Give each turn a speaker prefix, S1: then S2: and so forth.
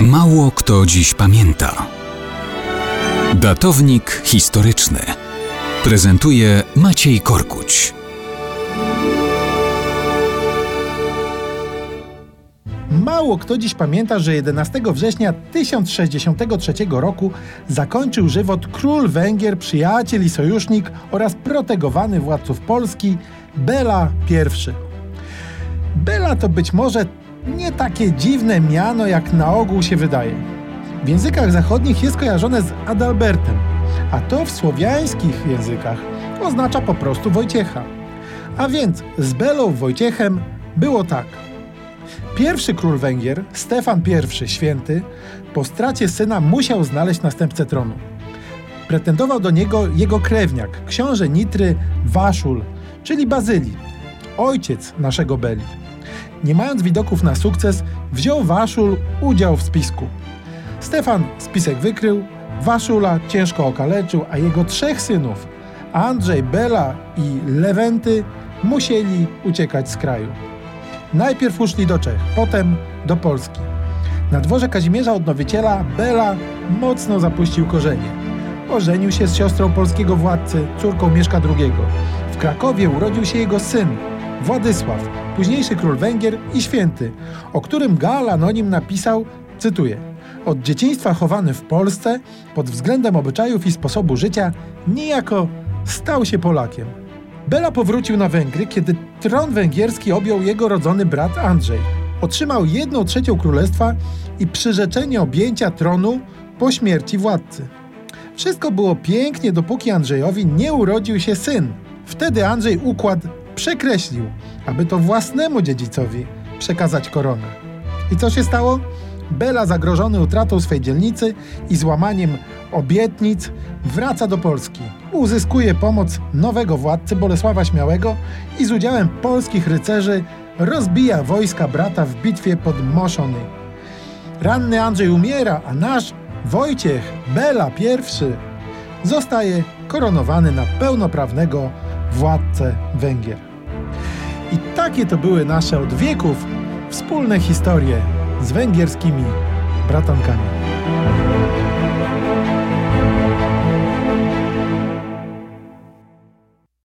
S1: Mało kto dziś pamięta. Datownik historyczny prezentuje Maciej Korkuć.
S2: Mało kto dziś pamięta, że 11 września 1063 roku zakończył żywot król Węgier, przyjaciel i sojusznik oraz protegowany władców Polski Bela I. Bela to być może nie takie dziwne miano, jak na ogół się wydaje. W językach zachodnich jest kojarzone z Adalbertem, a to w słowiańskich językach oznacza po prostu Wojciecha. A więc z Belą Wojciechem było tak. Pierwszy król Węgier, Stefan I święty, po stracie syna musiał znaleźć następcę tronu. Pretendował do niego jego krewniak, książę Nitry Waszul, czyli Bazylii, ojciec naszego Beli. Nie mając widoków na sukces, wziął Waszul udział w spisku. Stefan spisek wykrył, Waszula ciężko okaleczył, a jego trzech synów, Andrzej, Bela i Lewenty, musieli uciekać z kraju. Najpierw uszli do Czech, potem do Polski. Na dworze Kazimierza Odnowiciela Bela mocno zapuścił korzenie. Ożenił się z siostrą polskiego władcy, córką Mieszka II. W Krakowie urodził się jego syn, Władysław, późniejszy król Węgier i święty, o którym Gal Anonim napisał, cytuję, od dzieciństwa chowany w Polsce, pod względem obyczajów i sposobu życia, niejako stał się Polakiem. Bela powrócił na Węgry, kiedy tron węgierski objął jego rodzony brat Andrzej. Otrzymał jedną trzecią królestwa i przyrzeczenie objęcia tronu po śmierci władcy. Wszystko było pięknie, dopóki Andrzejowi nie urodził się syn. Wtedy Andrzej układ przekreślił, aby to własnemu dziedzicowi przekazać koronę. I co się stało? Bela, zagrożony utratą swej dzielnicy i złamaniem obietnic, wraca do Polski. Uzyskuje pomoc nowego władcy Bolesława Śmiałego i z udziałem polskich rycerzy rozbija wojska brata w bitwie pod Moszony. Ranny Andrzej umiera, a nasz Wojciech Bela I zostaje koronowany na pełnoprawnego władcę Węgier. I takie to były nasze od wieków wspólne historie z węgierskimi bratankami.